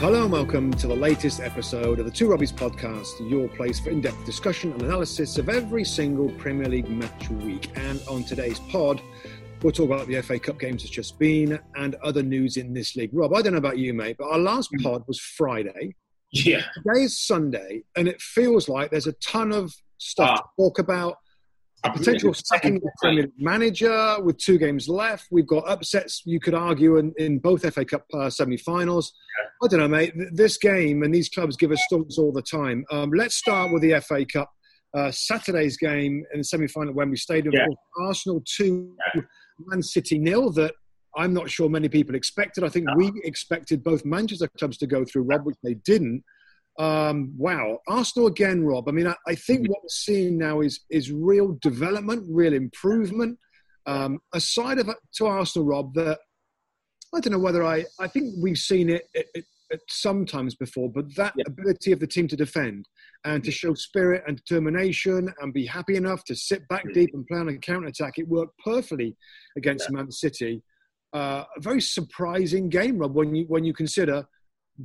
Hello and welcome to the latest episode of the Two Robbies podcast, your place for in depth discussion and analysis of every single Premier League match week. And on today's pod, we'll talk about the FA Cup games that's just been and other news in this league. Rob, I don't know about you, mate, but our last Mm. pod was Friday. Yeah. Today is Sunday, and it feels like there's a ton of stuff to Ah. talk about. Potential second Premier League manager with two games left. We've got upsets, you could argue, in, in both FA Cup uh, semi finals. I don't know, mate. This game and these clubs give us stunts all the time. Um, let's start with the FA Cup. Uh, Saturday's game in the semi final at Wembley Stadium. Yeah. Arsenal 2, Man City nil. That I'm not sure many people expected. I think we expected both Manchester clubs to go through, Rob, which they didn't. Um, wow, Arsenal again, Rob. I mean, I, I think what we're seeing now is is real development, real improvement. Um, a side of to Arsenal, Rob, that I don't know whether I. I think we've seen it at, at, at sometimes before, but that Yeah. ability of the team to defend and to show spirit and determination and be happy enough to sit back Mm. deep and play on a counter attack, it worked perfectly against Man City. Uh, a very surprising game, Rob, when you when you consider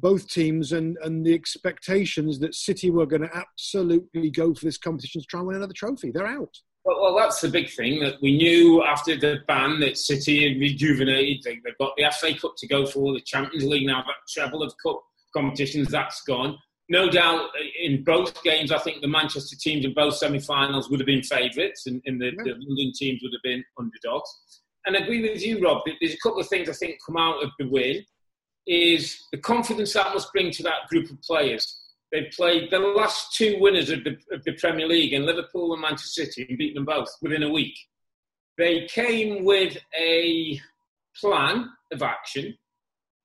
both teams and, and the expectations that City were going to absolutely go for this competition to try and win another trophy. They're out. Well, well, that's the big thing that we knew after the ban that City had rejuvenated. They, they've got the FA Cup to go for, the Champions League now, that treble of cup competitions, that's gone. No doubt uh, in both games, I think the Manchester teams in both semi finals would have been favourites and, and the, Yeah. the London teams would have been underdogs. And I agree with you, Rob. that There's a couple of things I think come out of the win is the confidence that must bring to that group of players. They've played the last two winners of the, of the Premier League in Liverpool and Manchester City and beat them both within a week. They came with a plan of action.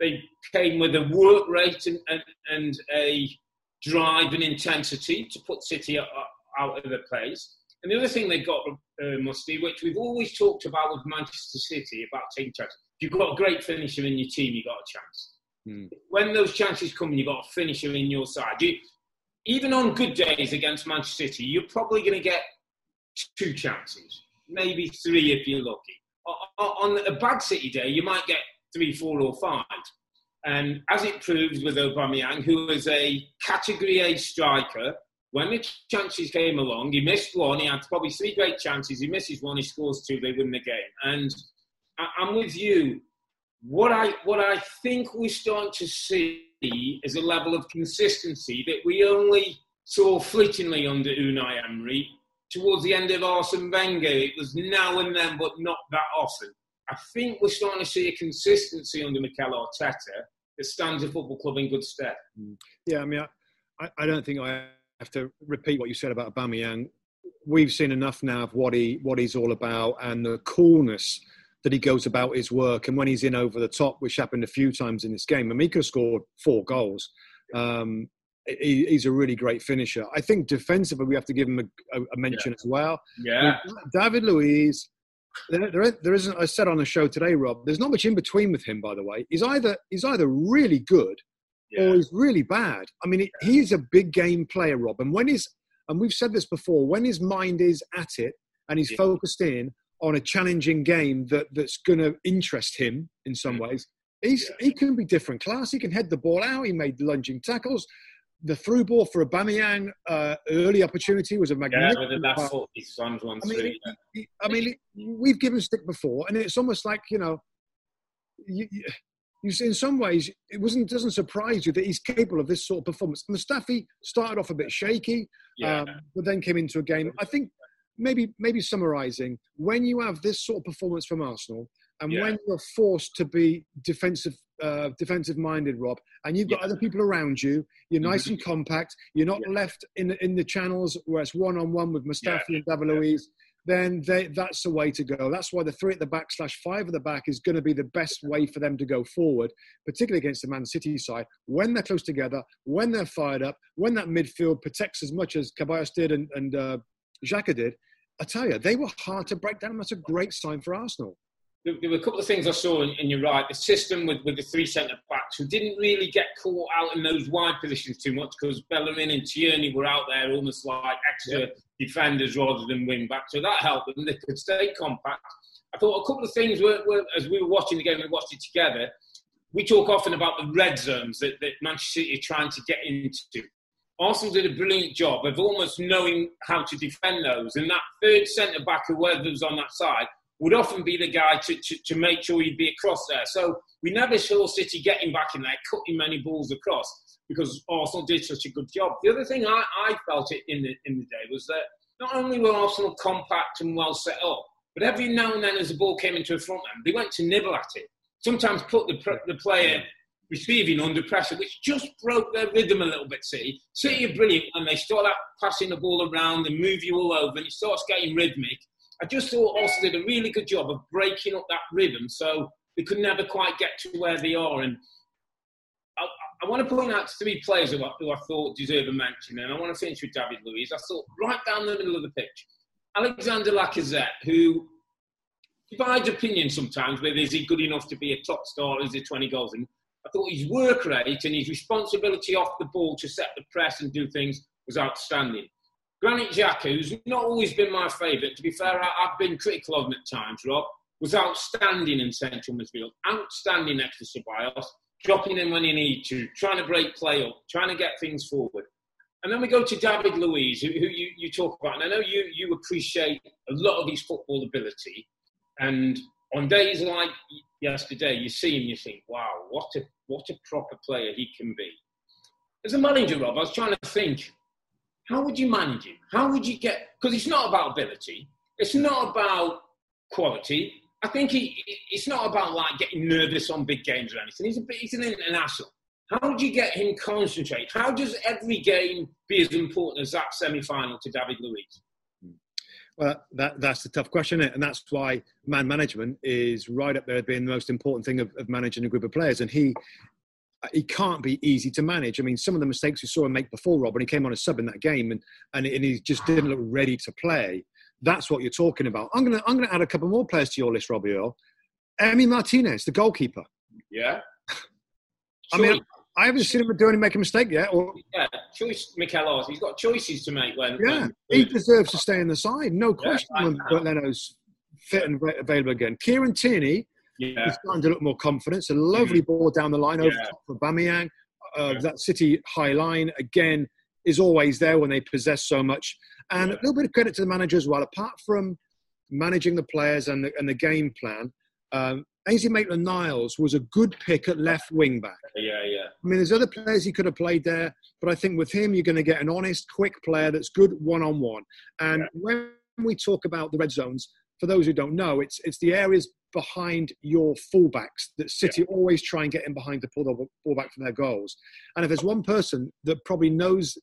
They came with a work rate and, and, and a drive and intensity to put City out, of the place. And the other thing they got, uh, Musty, which we've always talked about with Manchester City, about taking chances. You've got a great finisher in your team, you've got a chance. Hmm. When those chances come, you've got a finisher in your side. You, even on good days against Manchester City, you're probably going to get two chances, maybe three if you're lucky. On a bad City day, you might get three, four, or five. And as it proved with Aubameyang, who was a Category A striker, when the chances came along, he missed one. He had probably three great chances. He misses one. He scores two. They win the game. And I- I'm with you. What I what I think we're starting to see is a level of consistency that we only saw fleetingly under Unai Emery. Towards the end of Arsene Wenger, it was now and then, but not that often. I think we're starting to see a consistency under Mikel Arteta that stands a football club in good stead. Mm. Yeah, I mean, I, I don't think I have to repeat what you said about Aubameyang. We've seen enough now of what he what he's all about and the coolness that he goes about his work. And when he's in over the top, which happened a few times in this game, Amika scored four goals. Um, he, he's a really great finisher. I think defensively, we have to give him a, a, mention as well. Yeah. David Luiz, there, there, there isn't. I said on the show today, Rob. There's not much in between with him. By the way, he's either he's either really good or he's really bad. I mean, he- he's a big game player, Rob. And when he's and we've said this before, when his mind is at it and he's Yeah. focused in on a challenging game that that's going to interest him in some Mm. ways, he's he can be different class. He can head the ball out. He made lunging tackles. The through ball for Aubameyang, uh, early opportunity was a Yeah, magnificent. with that pass. foot, his son's one I mean, he- I mean, we've given stick before, and it's almost like you know, you, you, you see, in some ways, it wasn't doesn't surprise you that he's capable of this sort of performance. Mustafi started off a bit shaky, Yeah. um, but then came into a game. I think maybe maybe summarising when you have this sort of performance from Arsenal, and Yeah. when you're forced to be defensive uh, defensive minded, Rob, and you've got Yeah. other people around you, you're nice Mhm. and compact. You're not Yeah. left in the, in the channels where it's one on one with Mustafi and Luiz then they, that's the way to go. That's why the three at the back slash five at the back is going to be the best way for them to go forward, particularly against the Man City side. When they're close together, when they're fired up, when that midfield protects as much as Ceballos did and, and uh, Xhaka did, I tell you, they were hard to break down. That's a great sign for Arsenal there, were a couple of things I saw, and, you're right. The system with, with the three centre backs who didn't really get caught out in those wide positions too much because Bellerin and Tierney were out there almost like extra defenders rather than wing backs. So that helped them. They could stay compact. I thought a couple of things were, were as we were watching the game, we watched it together. We talk often about the red zones that, that Manchester City are trying to get into. Arsenal did a brilliant job of almost knowing how to defend those. And that third centre back, whoever was on that side, would often be the guy to, to, to make sure he'd be across there. So we never saw City getting back in there, cutting many balls across because Arsenal did such a good job. The other thing I, I felt it in the, in the day was that not only were Arsenal compact and well set up, but every now and then as the ball came into a front man, they went to nibble at it. Sometimes put the, the player receiving under pressure, which just broke their rhythm a little bit, City. City are brilliant when they start out passing the ball around and move you all over and it starts getting rhythmic. I just thought Arsenal did a really good job of breaking up that rhythm so they could never quite get to where they are. And I, I want to point out three players who I, who I, thought deserve a mention, and I want to finish with David Luiz. I thought right down the middle of the pitch, Alexander Lacazette, who divides opinion sometimes whether is he good enough to be a top star, is he 20 goals in. I thought his work rate and his responsibility off the ball to set the press and do things was outstanding. Granit Xhaka, who's not always been my favourite, to be fair, I've been critical of him at times, Rob, was outstanding in central midfield, outstanding next to Ceballos, dropping in when you need to, trying to break play up, trying to get things forward. And then we go to David Luiz, who, who you, you talk about. And I know you, you appreciate a lot of his football ability. And on days like yesterday, you see him, you think, wow, what a, what a proper player he can be. As a manager, Rob, I was trying to think how would you manage him? How would you get? Because it's not about ability. It's not about quality. I think he, it's not about like getting nervous on big games or anything. He's a he's an international. How would you get him concentrate? How does every game be as important as that semi-final to David Luiz? Well, that, that's the tough question, and that's why man management is right up there being the most important thing of, of managing a group of players. And he he can't be easy to manage. I mean, some of the mistakes we saw him make before Rob, when he came on a sub in that game, and, and, and he just didn't look ready to play. That's what you're talking about. I'm gonna I'm gonna add a couple more players to your list, Robbie Earle. Emi Martinez, the goalkeeper. Yeah. I mean, I haven't seen him do any make a mistake yet. Or yeah, choice Mikel He's got choices to make when. Yeah, when, he deserves to stay in the side, no question. Yeah, when Leno's fit and available again. Kieran Tierney yeah. He's starting to look more confident. A lovely mm. ball down the line over yeah. for Aubameyang. Uh, yeah. That City high line again is always there when they possess so much. And yeah. a little bit of credit to the manager as well. Apart from managing the players and the, and the game plan, um, Ainsley Maitland Niles was a good pick at left wing back. Yeah, yeah. I mean, there's other players he could have played there, but I think with him, you're going to get an honest, quick player that's good one on one. And yeah. when we talk about the red zones, for those who don't know, it's it's the areas behind your fullbacks that City yeah. always try and get in behind to pull the ball back from their goals. And if there's one person that probably knows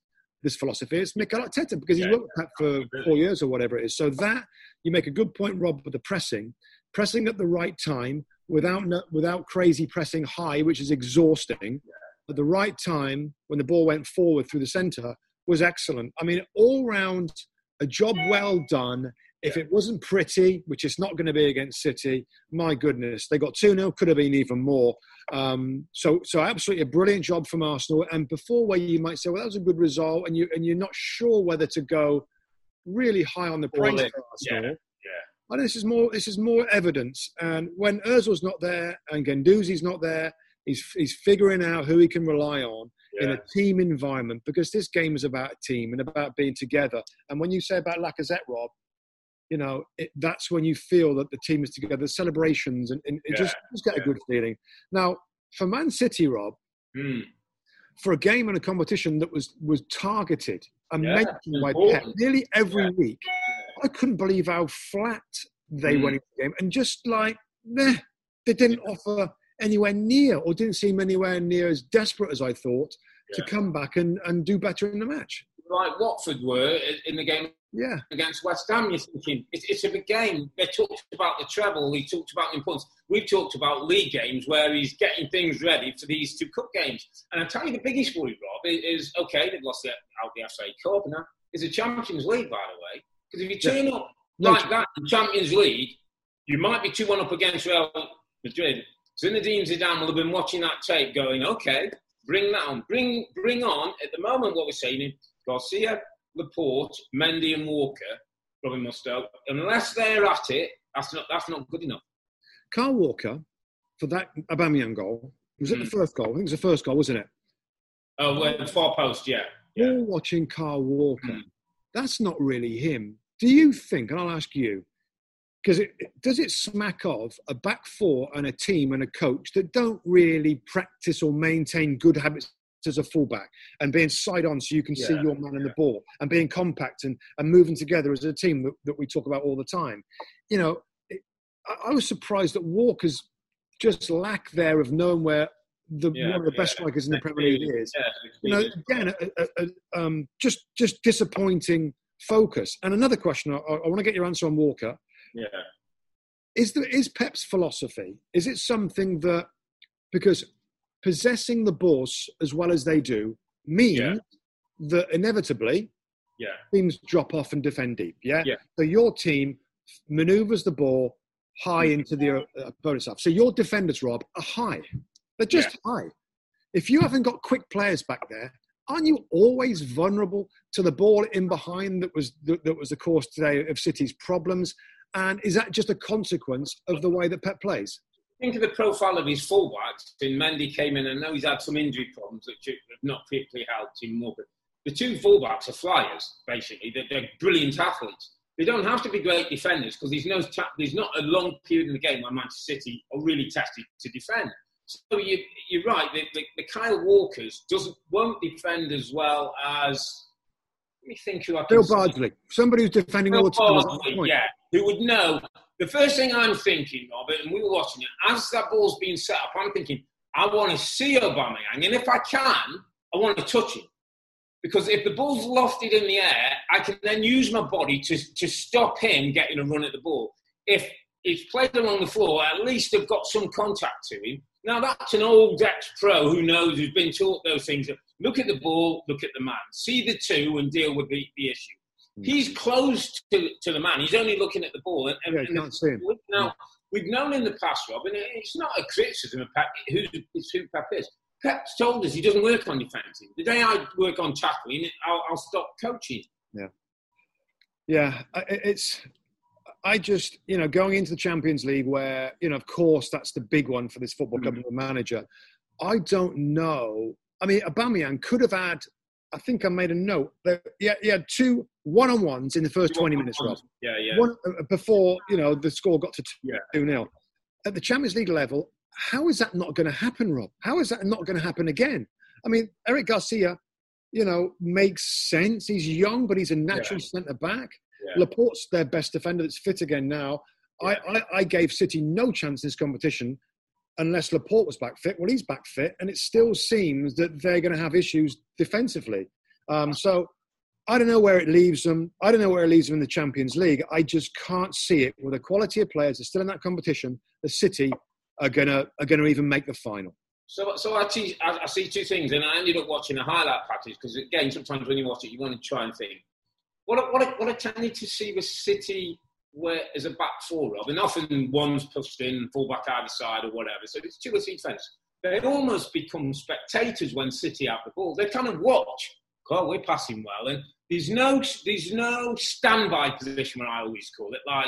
this philosophy, it's Mikel Arteta because he's yeah, worked that for four years or whatever it is. So that you make a good point, Rob, with the pressing, pressing at the right time without without crazy pressing high, which is exhausting. At the right time, when the ball went forward through the centre, was excellent. I mean, all round, a job well done if it wasn't pretty, which it's not going to be against City, my goodness, they got 2 0, could have been even more. Um, so, so absolutely a brilliant job from Arsenal. And before where you might say, well, that was a good result, and, you, and you're not sure whether to go really high on the praise for Arsenal. Yeah. Yeah. this is more this is more evidence. And when Özil's not there and Guendouzi's not there, he's he's figuring out who he can rely on yeah. in a team environment because this game is about a team and about being together. And when you say about Lacazette, Rob, you know, it, that's when you feel that the team is together, the celebrations, and, and it yeah, just, just get yeah. a good feeling. Now, for Man City, Rob, mm. for a game and a competition that was was targeted and mentioned by Pep nearly every week, I couldn't believe how flat they mm. went into the game, and just like, meh, they didn't offer anywhere near, or didn't seem anywhere near as desperate as I thought to come back and, and do better in the match. like Watford were in the game Yeah. against West Ham. You're thinking it's, it's a big game. They talked about the treble. He talked about the importance. We've talked about league games where he's getting things ready for these two cup games. And I tell you, the biggest worry, Rob, is, is okay. They've lost the, out the FA Cup now. Is a Champions League, by the way. Because if you turn up No like that in Champions League, you might be two one up against Real Madrid. Zinedine Zidane will have been watching that tape, going, okay, bring that on, bring bring on. At the moment, what we're saying is Garcia, Laporte, Mendy, and Walker, Robin Mustoe. Unless they're at it, that's not that's not good enough. Kyle Walker for that Aubameyang goal. Was it the Mm. first goal? I think it was the first goal, wasn't it? Oh, well, the far post, yeah, yeah. All watching Kyle Walker. Mm. That's not really him. Do you think? And I'll ask you, because does it smack of a back four and a team and a coach that don't really practice or maintain good habits as a fullback and being side on so you can see your man and the ball and being compact and, and moving together as a team that, that we talk about all the time. You know, I, I was surprised that Walker's just lack there of knowing where the Yeah, one of the best yeah. strikers in the Premier League is Yeah, you know, again, a, a, a, um, just just disappointing focus. And another question, I, I want to get your answer on Walker. yeah. Is there is Pep's philosophy? Is it something that because possessing the ball s- as well as they do means that inevitably Yeah. teams drop off and defend deep. Yeah. Yeah. So your team maneuvers the ball high Mm-hmm. into the uh, opponent's half. So your defenders, Rob, are high. They're just high. If you haven't got quick players back there, aren't you always vulnerable to the ball in behind that was that, that was the course today of City's problems? And is that just a consequence of the way that Pep plays? Think of the profile of his fullbacks. When Mendy came in, and now he's had some injury problems which have not particularly helped him more. But the two fullbacks are flyers, basically. They're, they're brilliant athletes. They don't have to be great defenders because there's no there's not a long period in the game where Manchester City are really tested to defend. So you, you're right. The, the, the Kyle Walkers doesn't won't defend as well as. Let me think who I can. Bill. Bardsley, somebody who's defending all the time. is at that Bardsley, yeah, who would know. The first thing I'm thinking of it, and we were watching it, as that ball's being set up, I'm thinking, I want to see Aubameyang, and if I can, I want to touch him. Because if the ball's lofted in the air, I can then use my body to, to stop him getting a run at the ball. If he's played along the floor, at least I've got some contact to him. Now, that's an old ex pro who knows, who's been taught those things. Look at the ball, look at the man, see the two, and deal with the, the issue. Hmm. He's close to, to the man. He's only looking at the ball. And, Yeah, and can't see him. Now, we've known in the past, Rob, and it's not a criticism of Pep, who, it's who Pep is. Pep's told us he doesn't work on defending. The day I work on tackling, I'll, I'll stop coaching. Yeah, I- it's. I just, you know, going into the Champions League, where you know, of course, that's the big one for this football club Mm. and the manager. I don't know. I mean, Aubameyang could have had. I think I made a note. That, yeah, he had two one-on-ones in the first twenty minutes, Rob. Yeah, yeah. One uh, before you know the score got to two 0 At the Champions League level, how is that not going to happen, Rob? How is that not going to happen again? I mean, Eric Garcia, you know, makes sense. He's young, but he's a natural centre back. Yeah. Laporte's their best defender that's fit again now. I, I, I gave City no chance in this competition unless Laporte was back fit. Well, he's back fit, and it still seems that they're going to have issues defensively. Um, so I don't know where it leaves them. I don't know where it leaves them in the Champions League. I just can't see it with the quality of players that's still in that competition. The City are gonna are gonna even make the final. So, so I, I, I see two things, and I ended up watching a highlight package because, again, sometimes when you watch it, you want to try and think, what, I- what, I- what I tended to see with City where as a back four, Rob, and often one's pushed in, full back either side or whatever. So it's two or three defence. They almost become spectators when City have the ball. They kind of watch. God, we're passing well, and there's no there's no standby position. What I always call it, like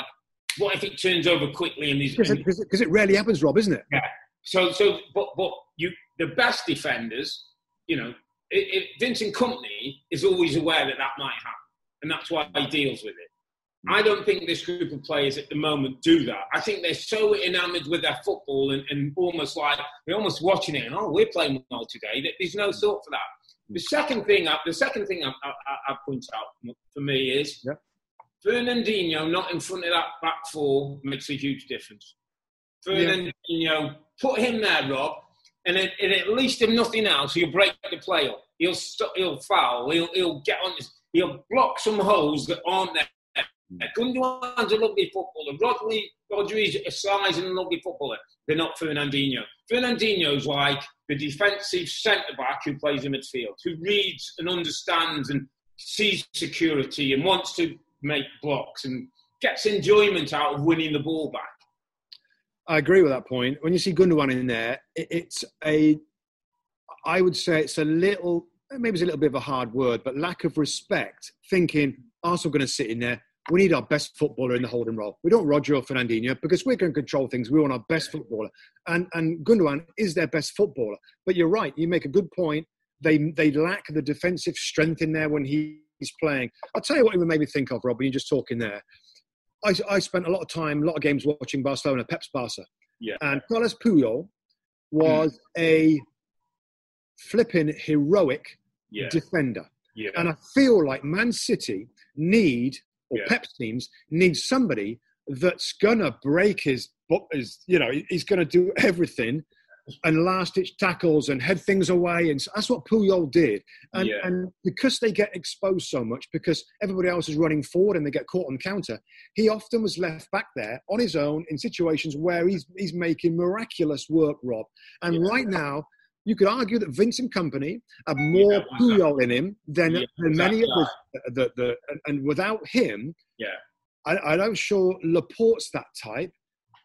what if it turns over quickly and these Because it- it rarely happens, Rob, isn't it? Yeah. so, so, but, but you, the best defenders, you know, it, it, Vincent Kompany is always aware that that might happen, and that's why he deals with it. Hmm. I don't think this group of players at the moment do that. I think they're so enamoured with their football and, and almost like they're almost watching it and oh, we're playing well today. That there's no thought for that. Hmm. The second thing, I, the second thing I, I, I point out for me is Yeah. Fernandinho not in front of that back four makes a huge difference. Fernandinho, put him there, Rob, and, it, and at least if nothing else, you break the play up. He'll st- he'll foul. He'll he'll get on. He'll block some holes that aren't there. Gundogan's a lovely footballer. Rodri, Rodri's a size and a lovely footballer. They're not Fernandinho. Fernandinho's like the defensive centre back who plays in midfield, who reads and understands and sees security and wants to make blocks and gets enjoyment out of winning the ball back. I agree with that point. When you see Gundogan in there, it's a, I would say it's a little, maybe it's a little bit of a hard word, but lack of respect. Thinking Arsenal going to sit in there. We need our best footballer in the holding role. We don't Roger or Fernandinho because we're going to control things. We want our best footballer, and and Gundogan is their best footballer. But you're right. You make a good point. They they lack the defensive strength in there when he's playing. I'll tell you what it made me think of, Rob. When you're just talking there, I, I spent a lot of time, a lot of games watching Barcelona, Pep's Barca. Yeah. And Carlos Puyol was mm. a flipping heroic yeah. defender. Yeah. And I feel like Man City need, or yeah. Pep's teams, need somebody that's gonna break his, his you know, he's gonna do everything and last ditch tackles and head things away. And that's what Puyol did. And, yeah. and because they get exposed so much, because everybody else is running forward and they get caught on counter, he often was left back there on his own in situations where he's, he's making miraculous work, Rob. And yeah. right now, you could argue that Vincent Kompany had more yeah, Puyol in him than, yeah, than many of the, the, the, and without him, yeah. I, I'm not sure Laporte's that type.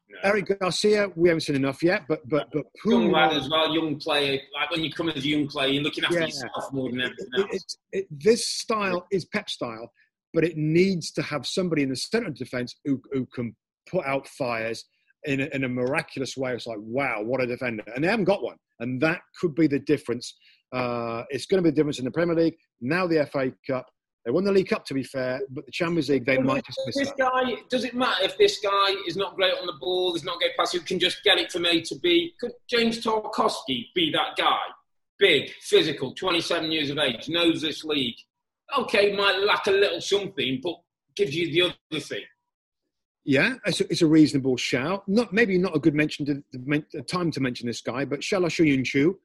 No. Eric Garcia, we haven't seen enough yet, but but but young lad as well, young player. Like when you come as a young player, you're looking after yeah. yourself more than anything else. It, it, it, this style is Pep style, but it needs to have somebody in the centre of defence who who can put out fires in a, in a miraculous way. It's like wow, what a defender, and they haven't got one, and that could be the difference. Uh, it's going to be the difference in the Premier League now, the FA Cup they won the League Cup, to be fair, but the Champions League, they might just miss this that. guy, does it matter if this guy is not great on the ball, is not great pass, who can just get it from A to B? Could James Tarkowski be that guy? Big, physical, 27 years of age, knows this league. Okay, might lack a little something, but gives you the other thing. Yeah, it's a, it's a reasonable shout. Not maybe not a good mention to, to, time to mention this guy, but Çağlar Söyüncü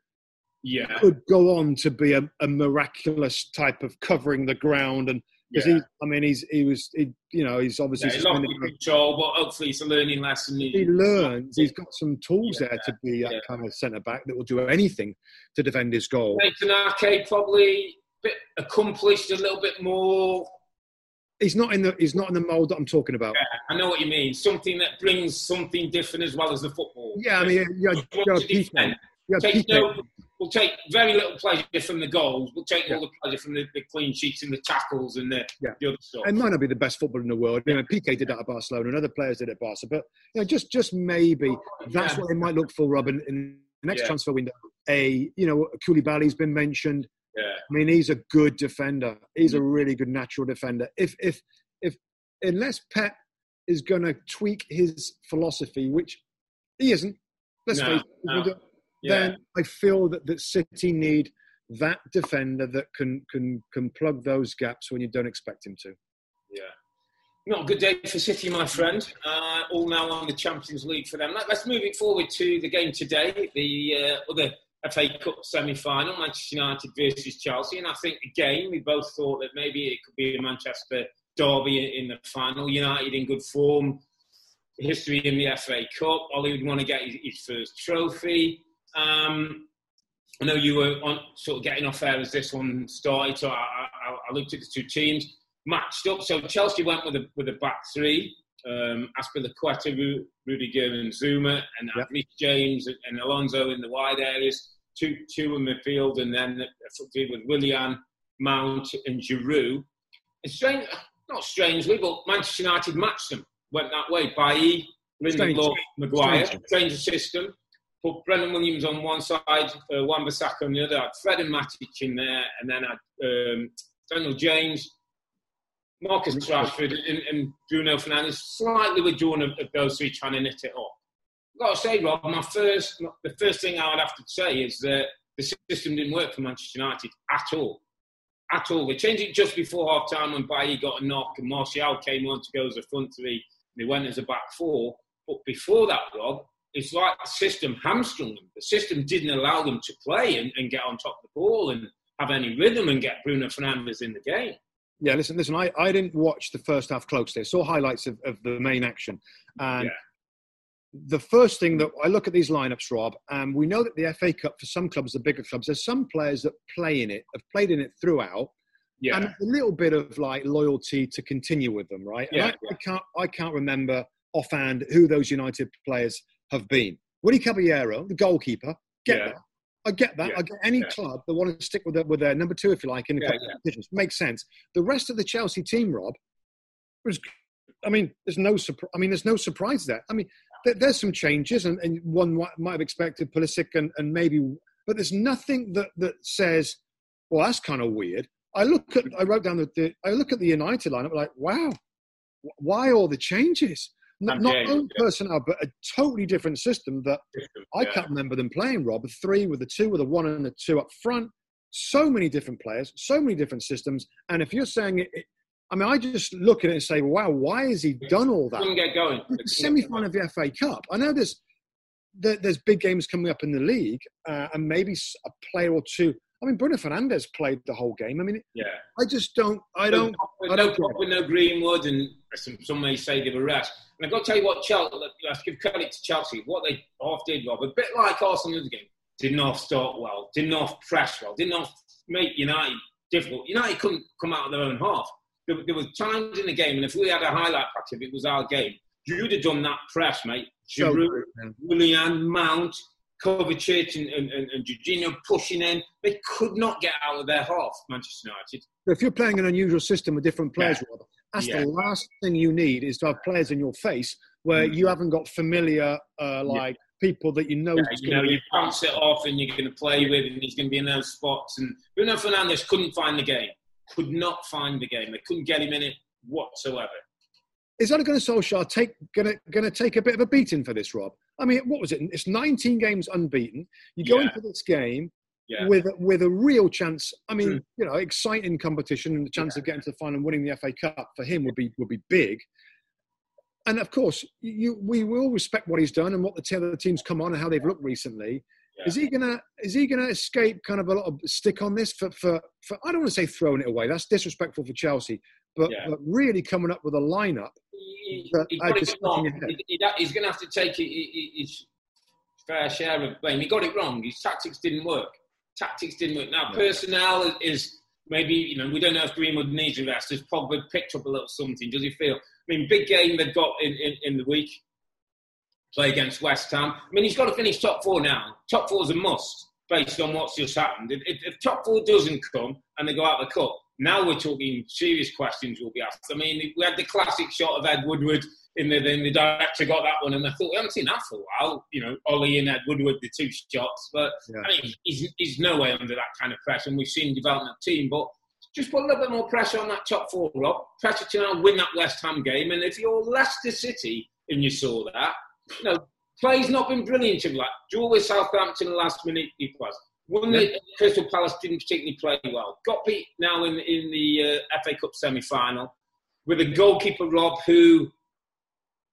yeah. could go on to be a, a miraculous type of covering the ground and because yeah. he, I mean, he's he was, he, you know, he's obviously yeah, lost control, but hopefully it's a learning lesson. He, learns. He's got some tools yeah, there to be that kind of centre back that will do anything to defend his goal. Nathan Ake probably bit accomplished a little bit more. He's not in the he's not in the mould that I'm talking about. I know what you mean. Something that brings something different as well as the football. Yeah, I mean, you're no, we'll take very little pleasure from the goals. We'll take yeah. all the pleasure from the, the, clean sheets and the tackles and the, yeah. the other stuff. It might not be the best football in the world. You know, Piqué did that at Barcelona, and other players did it at Barca. But you know, just just maybe that's yeah. what they might look for, Robin, in the next transfer window. A you know, Koulibaly's been mentioned. Yeah. I mean, he's a good defender. He's a really good natural defender. If if if unless Pep is going to tweak his philosophy, which he isn't. Let's no, face it. No yeah. then I feel that, that City need that defender that can can can plug those gaps when you don't expect him to. Yeah. Not a good day for City, my friend. Uh, all now on the Champions League for them. Let's move it forward to the game today, the uh, other FA Cup semi-final, Manchester United versus Chelsea. And I think again, we both thought that maybe it could be a Manchester derby in the final. United in good form, history in the FA Cup. Ole would want to get his, first trophy. Um, I know you were on sort of getting off air as this one started, so I, I, I looked at the two teams matched up. So Chelsea went with a with a back three. Um, Azpilicueta, Ru- Rudiger, and Zouma, and yep. Reece James and Alonso in the wide areas. Two two in midfield, and then with Willian, Mount, and Giroud. And strange, not strangely, but Manchester United matched them. Went that way. Bailly, Lindelof, Maguire. Strange. strange system put Brandon Williams on one side, uh, Wan-Bissaka on the other. I had Fred and Matic in there, and then I had um, Daniel James, Marcus Rashford, and, and, Bruno Fernandes, slightly withdrawn of, of those three, trying to knit it up. I've got to say, Rob, my first, the first thing I would have to say is that the system didn't work for Manchester United at all. At all. They changed it just before half time when Bailly got a knock and Martial came on to go as a front three. They went as a back four. But before that, Rob, it's like the system hamstrung them. The system didn't allow them to play and, and get on top of the ball and have any rhythm and get Bruno Fernandes in the game. Yeah, listen, listen. I, I didn't watch the first half closely. I saw highlights of, of the main action, and Yeah. the first thing that I look at these lineups, Rob, and we know that the FA Cup for some clubs, the bigger clubs, there's some players that play in it, have played in it throughout, Yeah, and a little bit of like loyalty to continue with them, right? Yeah, I, I can't I can't remember offhand who those United players have been. Willy Caballero, the goalkeeper, get Yeah. that. I get that. Yeah, I get any yeah. club that want to stick with their, with their number two, if you like, in the Yeah, competitions. Makes sense. The rest of the Chelsea team, Rob, was. I mean, there's no surprise. I mean, there's no surprise there. I mean, there, there's some changes, and, and one might, might have expected Pulisic and, and maybe, but there's nothing that that says, well, that's kind of weird. I look at, I wrote down the, the I look at the United lineup, like, wow, why all the changes? Not, not only yeah. personnel, but a totally different system that I Yeah. can't remember them playing, Rob. A three with the two, with a one and a two up front. So many different players, so many different systems. And if you're saying it, it I mean, I just look at it and say, wow, why has he done all that? couldn't get going. Semi-final of the FA Cup. I know there's there, there's big games coming up in the league, uh, and maybe a player or two. I mean, Bruno Fernandes played the whole game. I mean, Yeah, I just don't. I don't. With I no don't get Pogba, no Greenwood, and some, some may say they were rest. And I've got to tell you what, Chelsea, let's give credit to Chelsea. What they half did, Rob, a bit like Arsenal in the game, didn't half start well, didn't half press well, didn't half make United difficult. United couldn't come out of their own half. There, there was times in the game, and if we had a highlight pack, if it was our game, you'd have done that press, mate. So Giroud, man. Willian, Mount, Kovacic, and, and, and, and Jorginho pushing in. They could not get out of their half, Manchester United. if you're playing an unusual system with different players, Yeah. That's Yeah. the last thing you need is to have players in your face where Mm. you haven't got familiar, uh, like people that you know. Yeah, you know, be- you bounce it off and you're going to play with, and he's going to be in those spots. And Bruno Fernandes couldn't find the game, could not find the game. They couldn't get him in it whatsoever. Is Ole Gunnar Solskjaer take gonna gonna take a bit of a beating for this, Rob? I mean, what was it? It's 19 games unbeaten. You go Yeah. into this game Yeah, with with a real chance. I mean, True. you know, exciting competition and the chance of getting to the final and winning the FA Cup for him would be would be big. And of course, you we will respect what he's done and what the other teams come on and how they've looked recently. Yeah. Is he gonna is he gonna escape kind of a lot of stick on this for for, for I don't want to say throwing it away. That's disrespectful for Chelsea, but, Yeah. but really coming up with a lineup. he, he I got just it wrong. He- he- he's going to have to take hi- hi- his fair share of blame. He got it wrong. His tactics didn't work. Tactics didn't work. Now, Yeah. personnel is maybe, you know, we don't know if Greenwood needs a rest. Has Pogba picked up a little something? Does he feel? I mean, big game they've got in, in, in the week. Play against West Ham. I mean, he's got to finish top four now. Top four is a must based on what's just happened. If, if, if top four doesn't come and they go out of the cup, now we're talking serious questions will be asked. I mean, we had the classic shot of Ed Woodward in the, then the director got that one, and I thought we haven't seen that for a while. You know, Ole and Ed Woodward, the two shots, but Yeah. I mean, he's, he's no way under that kind of pressure, and we've seen development team, but just put a little bit more pressure on that top four, Rob. Pressure to now win that West Ham game, and if you're Leicester City and you saw that, you know, play's not been brilliant like draw with Southampton last minute equals. One that Crystal Palace didn't particularly play well. Got beat now in in the uh, FA Cup semi final with a goalkeeper Rob who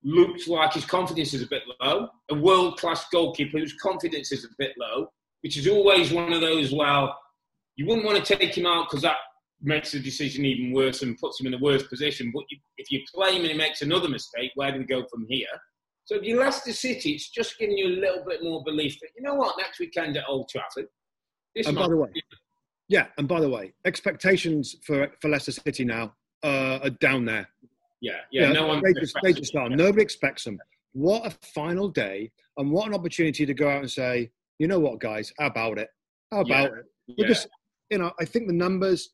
looked like his confidence is a bit low. A world class goalkeeper whose confidence is a bit low, which is always one of those. Well, you wouldn't want to take him out because that makes the decision even worse and puts him in a worse position. But you, if you play him and he makes another mistake, where do we go from here? So if you Leicester City, it's just giving you a little bit more belief that you know what next weekend at Old Trafford. This And by the way, yeah, and by the way, expectations for for Leicester City now uh, are down there. yeah, yeah, no one. they just, they just are. Nobody expects them. What a final day, and what an opportunity to go out and say, you know what, guys, how about it? How about it? Yeah. Because you know, I think the numbers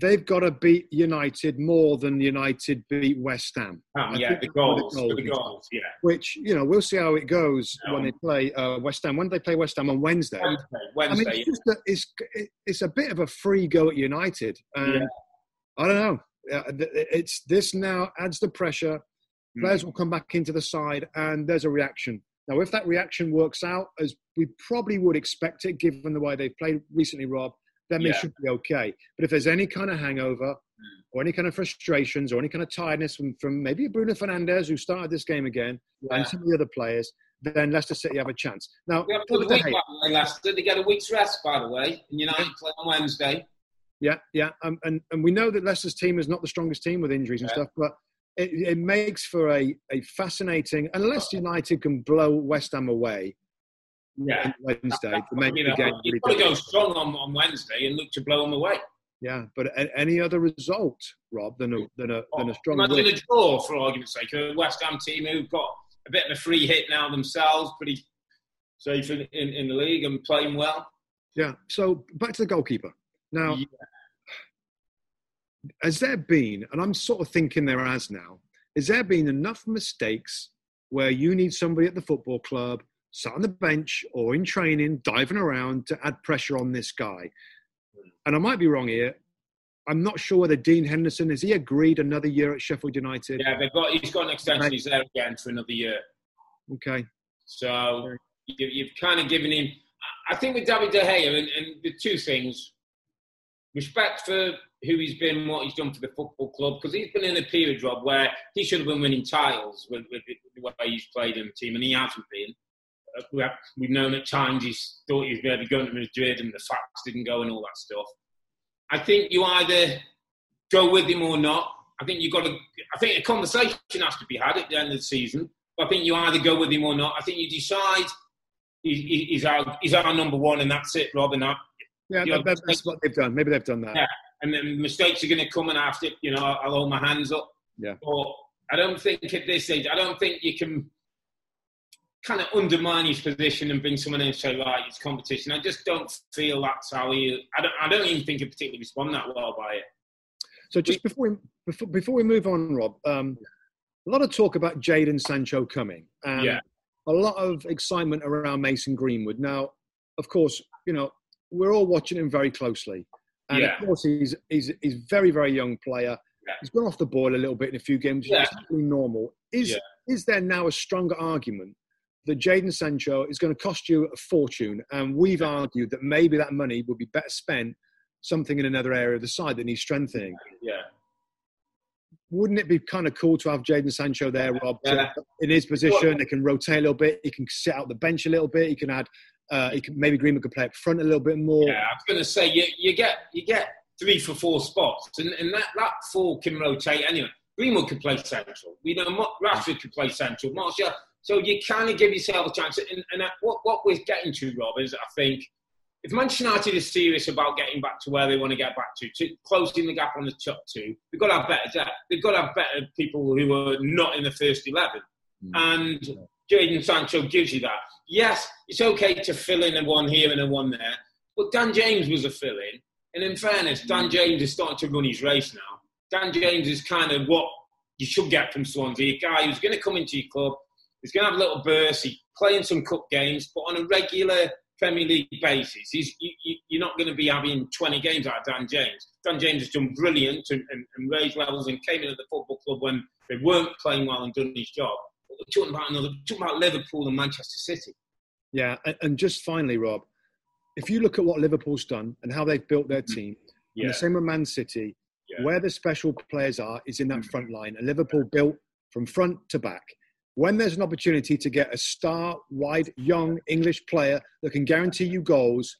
they've got to beat United more than United beat West Ham. I yeah, the goals, the goals, yeah. Which you know, we'll see how it goes No. when they play uh, West Ham. When do they play West Ham on Wednesday. Wednesday, I mean, it's just a, it's it's a bit of a free go at United, and Yeah. I don't know. It's this now adds the pressure. Mm. Players will come back into the side, and there's a reaction. Now, if that reaction works out as we probably would expect it, given the way they've played recently, Rob, then they Yeah. should be okay. But if there's any kind of hangover, or any kind of frustrations, or any kind of tiredness from, from maybe Bruno Fernandes, who started this game again, Yeah. and some of the other players, then Leicester City have a chance. Now, We have a David good De week, by the way, Leicester. They get a week's rest, by the way, and United play on Wednesday. Yeah, yeah, um, and and we know that Leicester's team is not the strongest team with injuries and Yeah. stuff, but it, it makes for a, a fascinating. Unless United can blow West Ham away Yeah. Wednesday, to make You the know, game you've got to go strong on, on Wednesday and look to blow them away. Yeah, but any other result, Rob, than a than a than a strong Imagine win. a draw, for argument's sake. A West Ham team who've got a bit of a free hit now themselves, pretty safe in, in, in the league and playing well. Yeah. So back to the goalkeeper. Now, Yeah. has there been, and I'm sort of thinking there has now, has there been enough mistakes where you need somebody at the football club, sat on the bench or in training, diving around to add pressure on this guy? And I might be wrong here. I'm not sure whether Dean Henderson has he agreed another year at Sheffield United. Yeah, they've got, he's got an extension. He's there again for another year. Okay. So you, you've kind of given him. I think with David De Gea, and, and the two things respect for who he's been, what he's done for the football club, because he's been in a period, Rob, where he should have been winning titles with, with the way he's played in the team, and he hasn't been. We have- We've known at times he's thought he was maybe going to Madrid, and the facts didn't go, and all that stuff. I think you either go with him or not. I think you've got to. I think a conversation has to be had at the end of the season. I think you either go with him or not. I think you decide he- he- he's our he's our number one, and that's it, Rob. And that, Yeah, that- that- that's what they've done. Maybe they've done that. Yeah. and then mistakes are going to come, and after you know, I'll hold my hands up. Yeah. But I don't think at this stage, I don't think you can kind of undermine his position and bring someone in and say, right, it's competition. I just don't feel that's how he. I don't. I don't even think he particularly respond that well by it. So just before we before, before we move on, Rob, um, a lot of talk about Jaden Sancho coming, and Yeah. a lot of excitement around Mason Greenwood. Now, of course, you know we're all watching him very closely, and Yeah. of course he's he's he's a very very young player. Yeah. He's gone off the boil a little bit in a few games, Yeah. totally normal. Is Yeah. is there now a stronger argument that Jaden Sancho is going to cost you a fortune? And we've argued that maybe that money would be better spent something in another area of the side that needs strengthening Yeah. wouldn't it be kind of cool to have Jaden Sancho there, Rob, Yeah. in his position? They can rotate a little bit. He can sit out the bench a little bit. He can add. Uh, he can, maybe Greenwood could play up front a little bit more. Yeah, I was going to say you, you get you get three for four spots, and, and that, that four can rotate anyway. Greenwood could play central. You know, Rashford could play central. Martial. So you kind of give yourself a chance. And, and what what we're getting to, Rob, is I think if Manchester United is serious about getting back to where they want to get back to, to closing the gap on the top two, they've got to have better depth. They've got to have better people who are not in the first eleven. Mm. And Jaden Sancho gives you that. Yes, it's okay to fill in a one here and a one there, but Dan James was a fill in. And in fairness, Dan mm. James is starting to run his race now. Dan James is kind of what you should get from Swansea a guy who's going to come into your club, he's going to have a little burst, he's playing some cup games, but on a regular Premier League basis, he's, you, you, you're not going to be having 20 games out of Dan James. Dan James has done brilliant and, and, and raised levels and came into the football club when they weren't playing well and done his job. But we're talking about another, we're talking about Liverpool and Manchester City. Yeah, and, just finally, Rob, if you look at what Liverpool's done and how they've built their mm. team, and the same with Man City, Yeah. where the special players are is in that mm. front line. And Liverpool built from front to back. When there's an opportunity to get a star, wide, young English player that can guarantee you goals,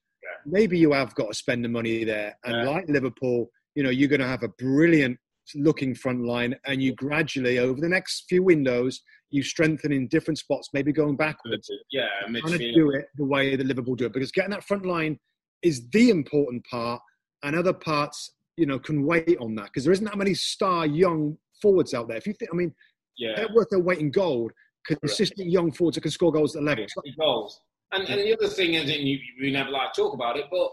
maybe you have got to spend the money there. And Yeah. like Liverpool, you know, you're going to have a brilliant looking front line, and you gradually, over the next few windows, you strengthen in different spots, maybe going backwards Yeah, trying to do it the way that Liverpool do it because getting that front line is the important part, and other parts, you know, can wait on that because there isn't that many star young forwards out there. If you think, I mean, Yeah. they're worth their weight in gold. Consistent young forwards that can score goals at the level. Goals. And, and the other thing is, and you, we never like to talk about it, but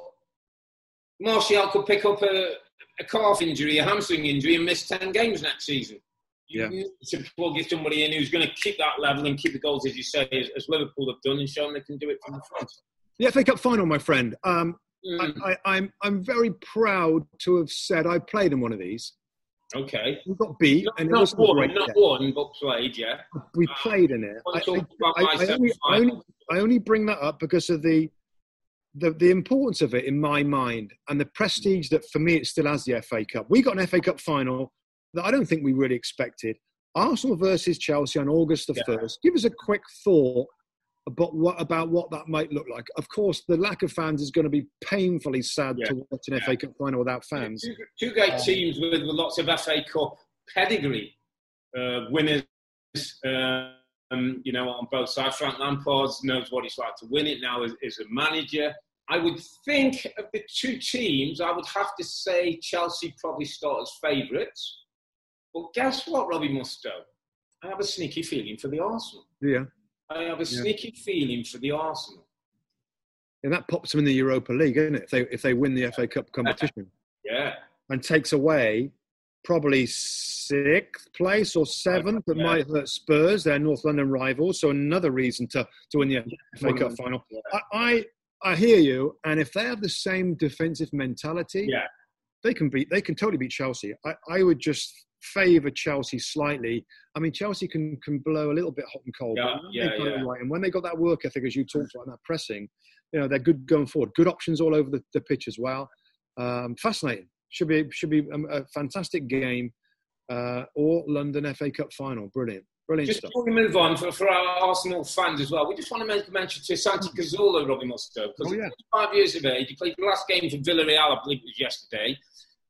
Martial could pick up a, a calf injury, a hamstring injury, and miss 10 games next season. You Yeah. need to plug somebody in who's going to keep that level and keep the goals, as you say, as, as Liverpool have done and shown they can do it from the front. The FA Cup final, my friend. Um, Mm, I, I, I'm I'm very proud to have said I played in one of these. Okay. We got beat, Not, and it not wasn't a won, not won, but played, yeah. We um, played in it. I, I- I- only, only. I only bring that up because of the, the the importance of it in my mind and the prestige that for me it still has the FA Cup. We got an FA Cup final that I don't think we really expected. Arsenal versus Chelsea on August the Yeah. first. Give us a quick thought But what about what that might look like? Of course, the lack of fans is going to be painfully sad Yeah. to watch an Yeah. FA Cup final without fans. Two, two great Um, teams with lots of FA Cup pedigree, uh, winners. Um, you know, on both sides. Frank Lampard knows what it's like to win it now as, as a manager. I would think of the two teams, I would have to say Chelsea probably start as favourites. But guess what, Robbie Mustoe? I have a sneaky feeling for the Arsenal. Yeah, I have a Yeah. sneaky feeling for the Arsenal. and that pops them in the Europa League, isn't it? If they if they win the FA Cup competition Yeah. and takes away probably sixth place or seventh that Yeah. might hurt Spurs, their North London rivals. So another reason to to win the FA Cup final. Yeah. I, I I hear you, and if they have the same defensive mentality, Yeah. they can beat. They can totally beat Chelsea. I, I would just favour Chelsea slightly. I mean, Chelsea can can blow a little bit hot and cold. Yeah, yeah, they got it yeah. right, and when they got that work ethic, as you talked about, and that pressing, you know, they're good going forward. Good options all over the, the pitch as well. Um, fascinating. Should be should be a, a fantastic game. Uh, or London FA Cup final. Brilliant, brilliant Just stuff. before we move on, for, for our Arsenal fans as well, we just want to make a mention to Santi Cazorla, Robbie Mustoe, because Oh, yeah. five years of age, he played the last game for Villarreal, I believe it was yesterday.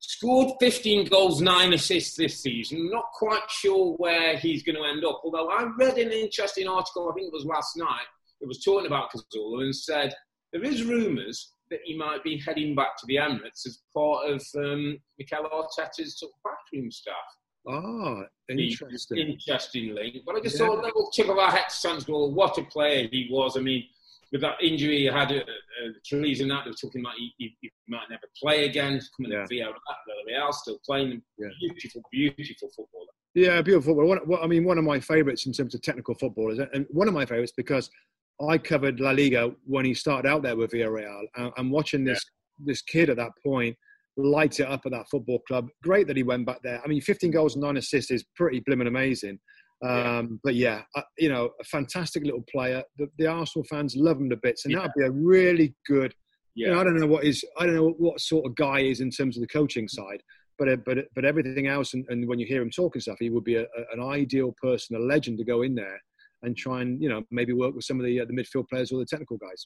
Scored 15 goals, nine assists this season. Not quite sure where he's going to end up. Although I read an interesting article, I think it was last night, it was talking about Cazorla and said there is rumours that he might be heading back to the Emirates as part of um, Mikel Arteta's sort of backroom staff Ah, interesting. interesting link. But I just Yeah. thought a little tip of our hat to Santi what a player he was. I mean, with that injury he had, uh, uh, Achilles and that, they were talking about he, he, he might never play again. Coming Yeah. to Villarreal, still playing. Yeah. Beautiful, beautiful footballer. Yeah, beautiful football. One, one- I mean, one of my favourites in terms of technical football is, and one of my favourites because I covered La Liga when he started out there with Villarreal, and, and watching this this kid at that point light it up at that football club. Great that he went back there. I mean, 15 goals and nine assists is pretty blimmin' amazing. Yeah. Um, But yeah, uh, you know, a fantastic little player. The, the Arsenal fans love him to bits, and Yeah. that would be a really good. Yeah. You know, I don't know what is. I don't know what sort of guy he is in terms of the coaching side but uh, but but everything else, and, and when you hear him talking stuff, he would be a, a- an ideal person, a legend to go in there and try and you know maybe work with some of the uh, the midfield players or the technical guys.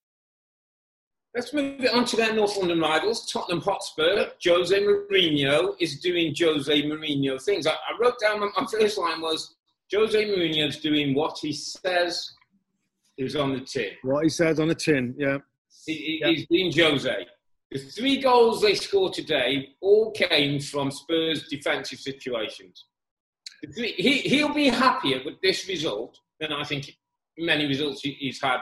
Let's move it on to their North London rivals, Tottenham Hotspur. Jose Mourinho is doing Jose Mourinho things. I, I wrote down my, my first line was Jose Mourinho's doing what he says is on the tin. What he says on the tin, yeah. He, Yeah. He's being Jose. The three goals they scored today all came from Spurs' defensive situations. He, he'll be happier with this result than I think many results he's had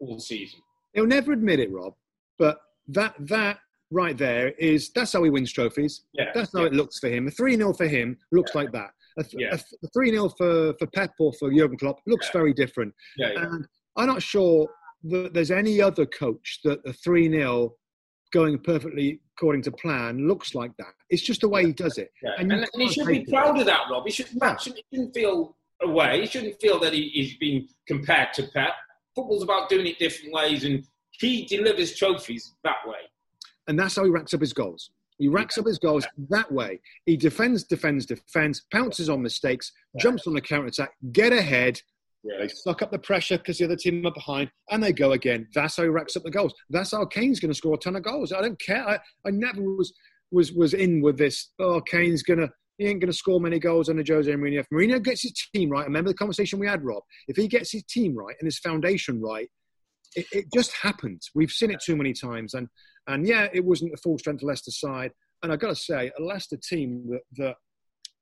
all season. He'll never admit it, Rob, but that that right there is that's how he wins trophies. Yeah, That's how yeah. it looks for him. A 3 0 for him looks like that. A, Yeah. 3 0 for, for Pep or for Jurgen Klopp looks Yeah. very different. Yeah, yeah. And I'm not sure that there's any other coach that a 3 0 going perfectly according to plan looks like that. It's just the way he does it. Yeah. And And, and he should be take it. proud of that, Rob. He, should, Yeah. shouldn't, he shouldn't feel away. He shouldn't feel that he, he's being compared to Pep. Football's about doing it different ways, and he delivers trophies that way. And that's how he racks up his goals. He racks up his goals that way. He defends, defends, defends, pounces on mistakes, jumps on the counter attack, get ahead. Yeah. They suck up the pressure because the other team are behind, and they go again. That's how he racks up the goals. That's how Kane's going to score a ton of goals. I don't care. I, I never was was was in with this. Oh, Kane's gonna he ain't gonna score many goals under Jose Mourinho. If Mourinho gets his team right, remember the conversation we had, Rob. If he gets his team right and his foundation right, it, it just happened. We've seen it too many times, and and yeah, it wasn't the full strength Leicester side. And I've got to say, a Leicester team that, that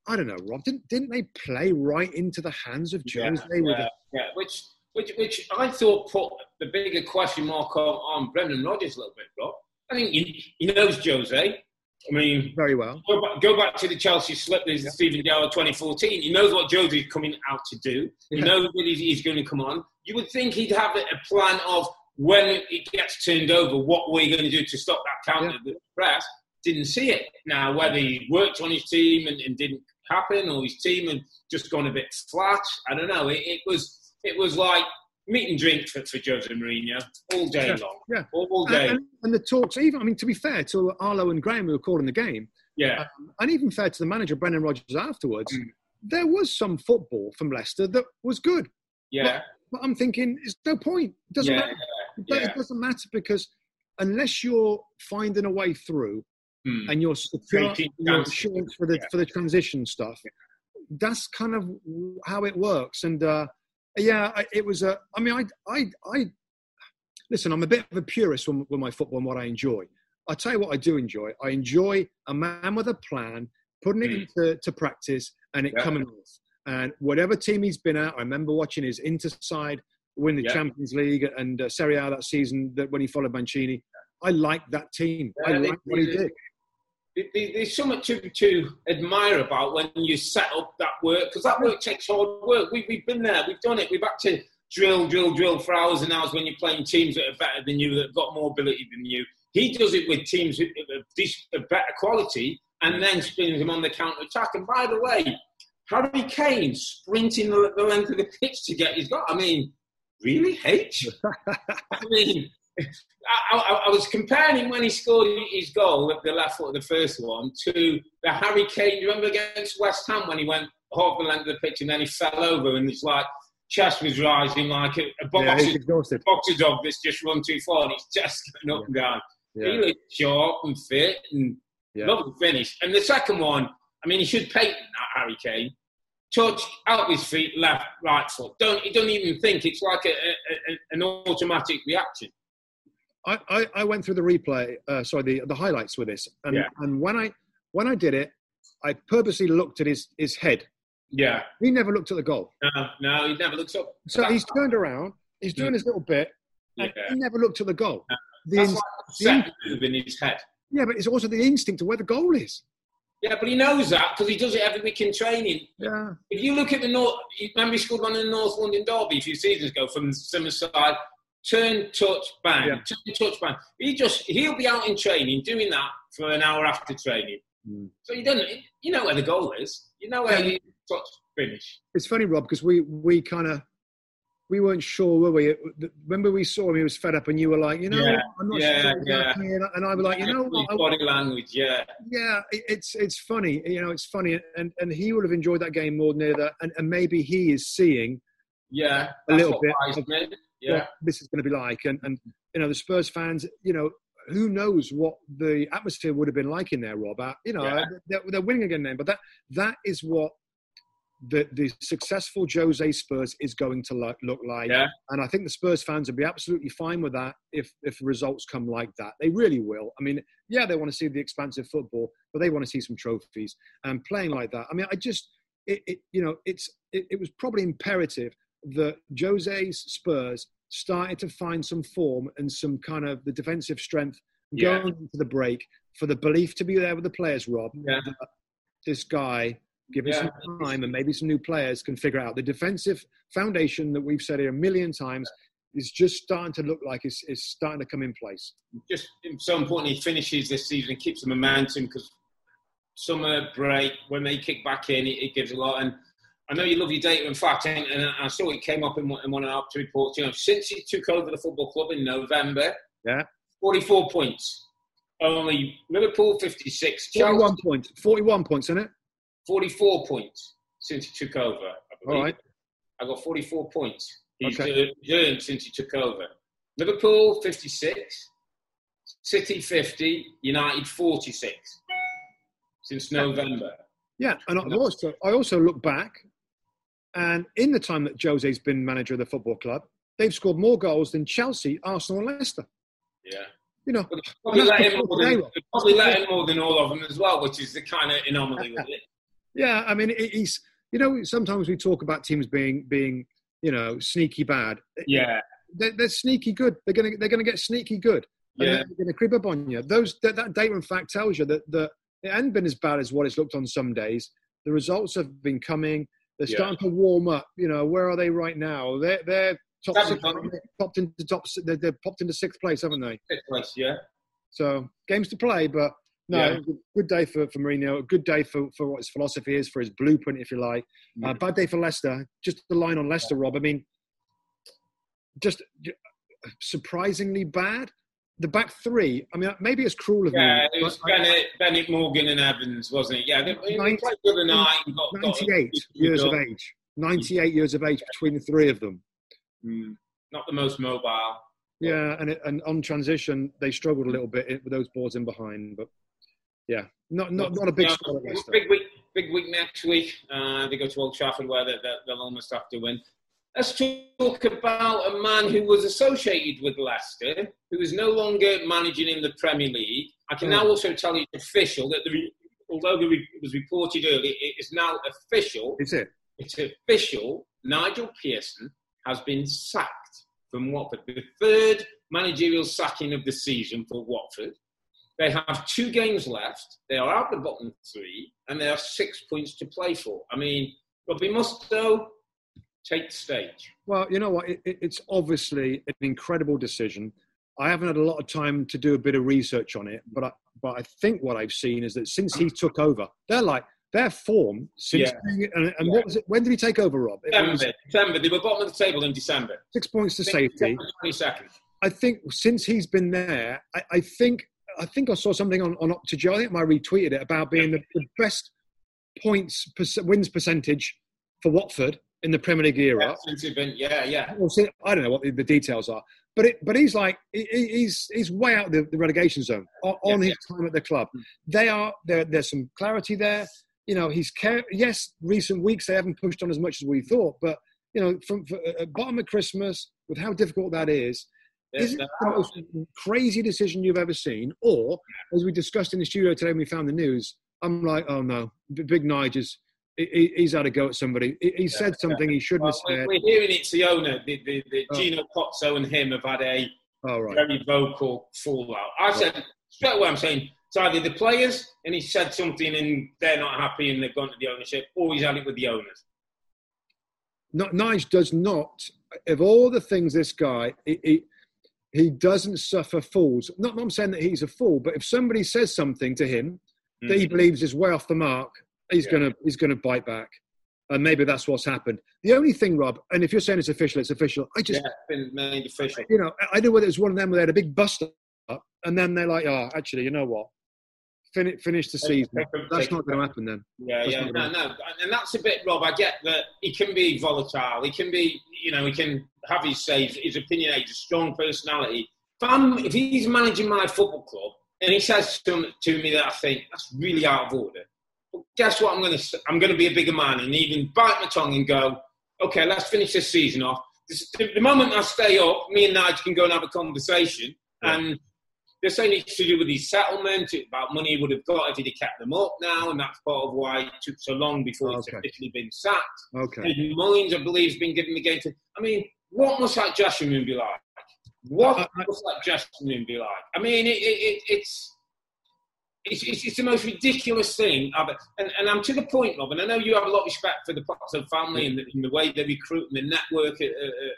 I don't know, Rob, didn't didn't they play right into the hands of Yeah, Jose? with yeah, yeah. Which, which, which I thought put the bigger question mark on, on Brendan Rodgers a little bit, Rob. I think he, he knows Jose. I mean, very well. go back, go back to the Chelsea slip with Steven Gerrard 2014. He knows what Jose's coming out to do. He Yeah. knows that he's, he's going to come on. You would think he'd have a plan of when it gets turned over, what we're going to do to stop that counter the press. Didn't see it. Now, whether he worked on his team and, and didn't happen, or his team had just gone a bit flat, I don't know. It, it was it was like meat and drink for, for Jose Mourinho all day Yeah, long. yeah. All, all day. And, and, and the talks, even I mean, to be fair to Arlo and Graeme who were calling the game, yeah. and even fair to the manager Brendan Rodgers afterwards, Mm. there was some football from Leicester that was good. Yeah. But I'm thinking, it's no point. It doesn't Yeah. matter. But yeah. It doesn't matter because unless you're finding a way through Hmm. and you're secure Taking your insurance for the Yeah. for the transition stuff, that's kind of how it works. And uh, yeah, I- it was a. I mean, I I I listen. I'm a bit of a purist with, with my football and what I enjoy. I tell you what, I do enjoy. I enjoy a man with a plan, putting it Mm. into to practice, and it Yeah. coming off. And whatever team he's been at, I remember watching his Inter side win the Yeah. Champions League and uh, Serie A that season that when he followed Mancini. I liked that team. I Yeah, they- liked what he did. There- there- There's something to, to admire about when you set up that work, because that work takes hard work. We, we've been there, we've done it. We've had to drill, drill, drill for hours and hours when you're playing teams that are better than you, that have got more ability than you. He does it with teams of better quality and then spins them on the counter attack. And by the way, Harry Kane sprinting the, the length of the pitch to get his goal. I mean, really, H? I mean, I, I, I was comparing him when he scored his goal at the left foot of the first one to the Harry Kane. You remember against West Ham when he went half the length of the pitch and then he fell over and it's like chest was rising like a, a Yeah, boxer, he's boxer dog that's just run too far and his chest going up and down. Yeah. He looked sharp and fit and Yeah. lovely finish. And the second one, I mean, he should patent that Harry Kane. Touch out his feet, left, right foot. Don't he? Don't even think. It's like a, a, a, an automatic reaction. I, I, I went through the replay, uh, sorry, the, the highlights with this, and, Yeah. and when I when I did it, I purposely looked at his, his head. Yeah. He never looked at the goal, No, no, he never looks up. so he's turned around. He's doing his little bit, and Yeah. he never looked at the goal. The That's ins- like move in his head. yeah, but it's also the instinct of where the goal is. Yeah, but he knows that because he does it every week in training. Yeah, If you look at the North, remember he scored one in the North London Derby a few seasons ago from similar side. Turn, touch, bang. Yeah. Turn, touch, bang. He just he'll be out in training doing that for an hour after training. Mm. So you don't, you know where the goal is. You know where Yeah. you touch, finish. it's funny, Rob, because we we kind of we weren't sure, were we? Remember, we saw him; he was fed up, and you were like, you know, Yeah? I'm not yeah, sure exactly. And I- And I was like, you know, what? Body language. Yeah, yeah, it's it's funny. You know, it's funny, and and he would have enjoyed that game more than any other. And, and maybe he is seeing yeah. A little bit of- Yeah, what this is going to be like. And and you know, the Spurs fans, you know, who knows what the atmosphere would have been like in there, Rob? Uh, you know, Yeah. they're, they're winning again then, but that that is what. The, the successful Jose Spurs is going to look, look like, Yeah. and I think the Spurs fans will be absolutely fine with that if if results come like that. They really will. I mean, yeah, they want to see the expansive football, but they want to see some trophies and playing like that. I mean, I just, it, it you know, it's it, it was probably imperative that Jose's Spurs started to find some form and some kind of the defensive strength Yeah. going into the break for the belief to be there with the players, Rob. Yeah. that This guy, given Yeah. some time and maybe some new players, can figure out the defensive foundation that we've said here a million times is just starting to look like it's, it's starting to come in place. just so important he finishes this season, and keeps the momentum because summer break when they kick back in, it, it gives a lot. And I know you love your data and fact, and, and I saw it came up in one, in one of our two reports. You know, since he took over the football club in November, Yeah. 44 points. Only Liverpool 56, Chelsea 41 points. 41 points, isn't it? 44 points since he took over. I believe. All right. I got 44 points. He's Okay. earned- since he took over. Liverpool 56, City 50, United 46 since November. Yeah, and I also I also look back, and in the time that Jose's been manager of the football club, they've scored more goals than Chelsea, Arsenal, and Leicester. Yeah. You know, probably, let than, probably let him more than all of them as well, which is the kind of anomaly with it. Yeah. I mean, he's you know sometimes we talk about teams being being you know sneaky bad. Yeah. They're, they're sneaky good. They're gonna they're gonna get sneaky good. Yeah. they're gonna creep up on you. Those that, that data in fact tells you that that it hasn't been as bad as what it's looked on some days. The results have been coming. They're Yeah. starting to warm up. You know, where are they right now? They're they're top six, popped into top. They're, they're popped into sixth place, haven't they? Fifth place, yeah. So games to play, but no, Yeah. a good day for, for Mourinho. A good day for, for what his philosophy is, for his blueprint, if you like. Uh, bad day for Leicester. Just the line on Leicester, Rob. I mean, just surprisingly bad. The back three. I mean, maybe it's cruel of Yeah, me. it was Bennett, Bennett, Morgan, and Evans, wasn't it? Yeah, they, they Ninety- played the other night. and Got, got- 98 years of age. 98 years of age between the three of them. Mm, not the most mobile. Yeah, and it, and on transition they struggled a little bit with those balls in behind, but yeah, not not not a big at Leicester. Big week, big week next week. Uh, they go to Old Trafford where they, they'll almost have to win. Let's talk about a man who was associated with Leicester, who is no longer managing in the Premier League. I can now Hmm. also tell you it's official that the, although it was reported earlier, it is now official. Is it? It's official. Nigel Pearson has been sacked from Watford. The third managerial sacking of the season for Watford. They have two games left. They are out the bottom three, and they have six points to play for. I mean, Robbie Mustoe, take the stage. Well, you know what? It, it, it's obviously an incredible decision. I haven't had a lot of time to do a bit of research on it, but I, but I think what I've seen is that since he took over, they're like their form since Yeah. and, and what was it? When did he take over, Rob? It was December, December. They were bottom of the table in December. six points to safety. Twenty seconds. I think since he's been there, I, I think I think I saw something on on OptaJoe. I think I retweeted it about being the, the best points perc- wins percentage for Watford in the Premier League era. Yeah, since he's been, yeah, yeah. I don't know what the, the details are, but it, but he's like he, he- he's he's way out the, the relegation zone on, on Yeah, his time at the club. Hmm. They are there. There's some clarity there. You know, he's care. Yes, recent weeks they haven't pushed on as much as we thought, but you know, from, from uh, at bottom of Christmas with how difficult that is, is it Yeah, the most crazy decision you've ever seen, or as we discussed in the studio today when we found the news? I'm like, oh no, Big Nigel's. he- he- He's had a go at somebody. He, he said something he shouldn't Well, have we're said. we're hearing it's the owner. The, the, the Oh. Gino Pozzo and him have had a All right. very vocal fallout. I said straight away. I'm saying it's either the players and he said something and they're not happy and they've gone to the ownership, or he's had it with the owners. not Nige does not of all the things this guy he, he, doesn't suffer fools not I'm saying that he's a fool but if somebody says something to him that he mm. believes is way off the mark he's. Yeah. gonna he's gonna bite back and maybe that's what's happened the only thing Rob and if you're saying it's official it's official I Yeah, just it's been made official. you know I- I know whether it was one of them where they had a big bust up and then they're like oh actually you know what finish finish the season that's not going to happen then Yeah, That's yeah, no, no, and that's a bit, Rob. I get that he can be volatile. He can be, you know, he can have his say. his opinionated, a strong personality. If, I'm, if he's managing my football club and he says to, to me that I think that's really out of order, well, guess what? I'm going to, I'm going to be a bigger man and even bite my tongue and go, okay, let's finish this season off. The, the moment I stay up, me and Nigel can go and have a conversation and. They're saying it's to do with his settlement, about money he would have got if he'd have kept them up now, and that's part of why it took so long before he's Okay. officially been sacked. okay Eddie Mullins, I believe, has been given the game to. I mean, what must that dressing room be like? What I- I- must that dressing room be like? I mean, it, it, it, it's, it's, it's it's the most ridiculous thing. I've, and, and I'm to the point, Rob, and I know you have a lot of respect for the Pozzo family and the, and the way they recruit and the network of,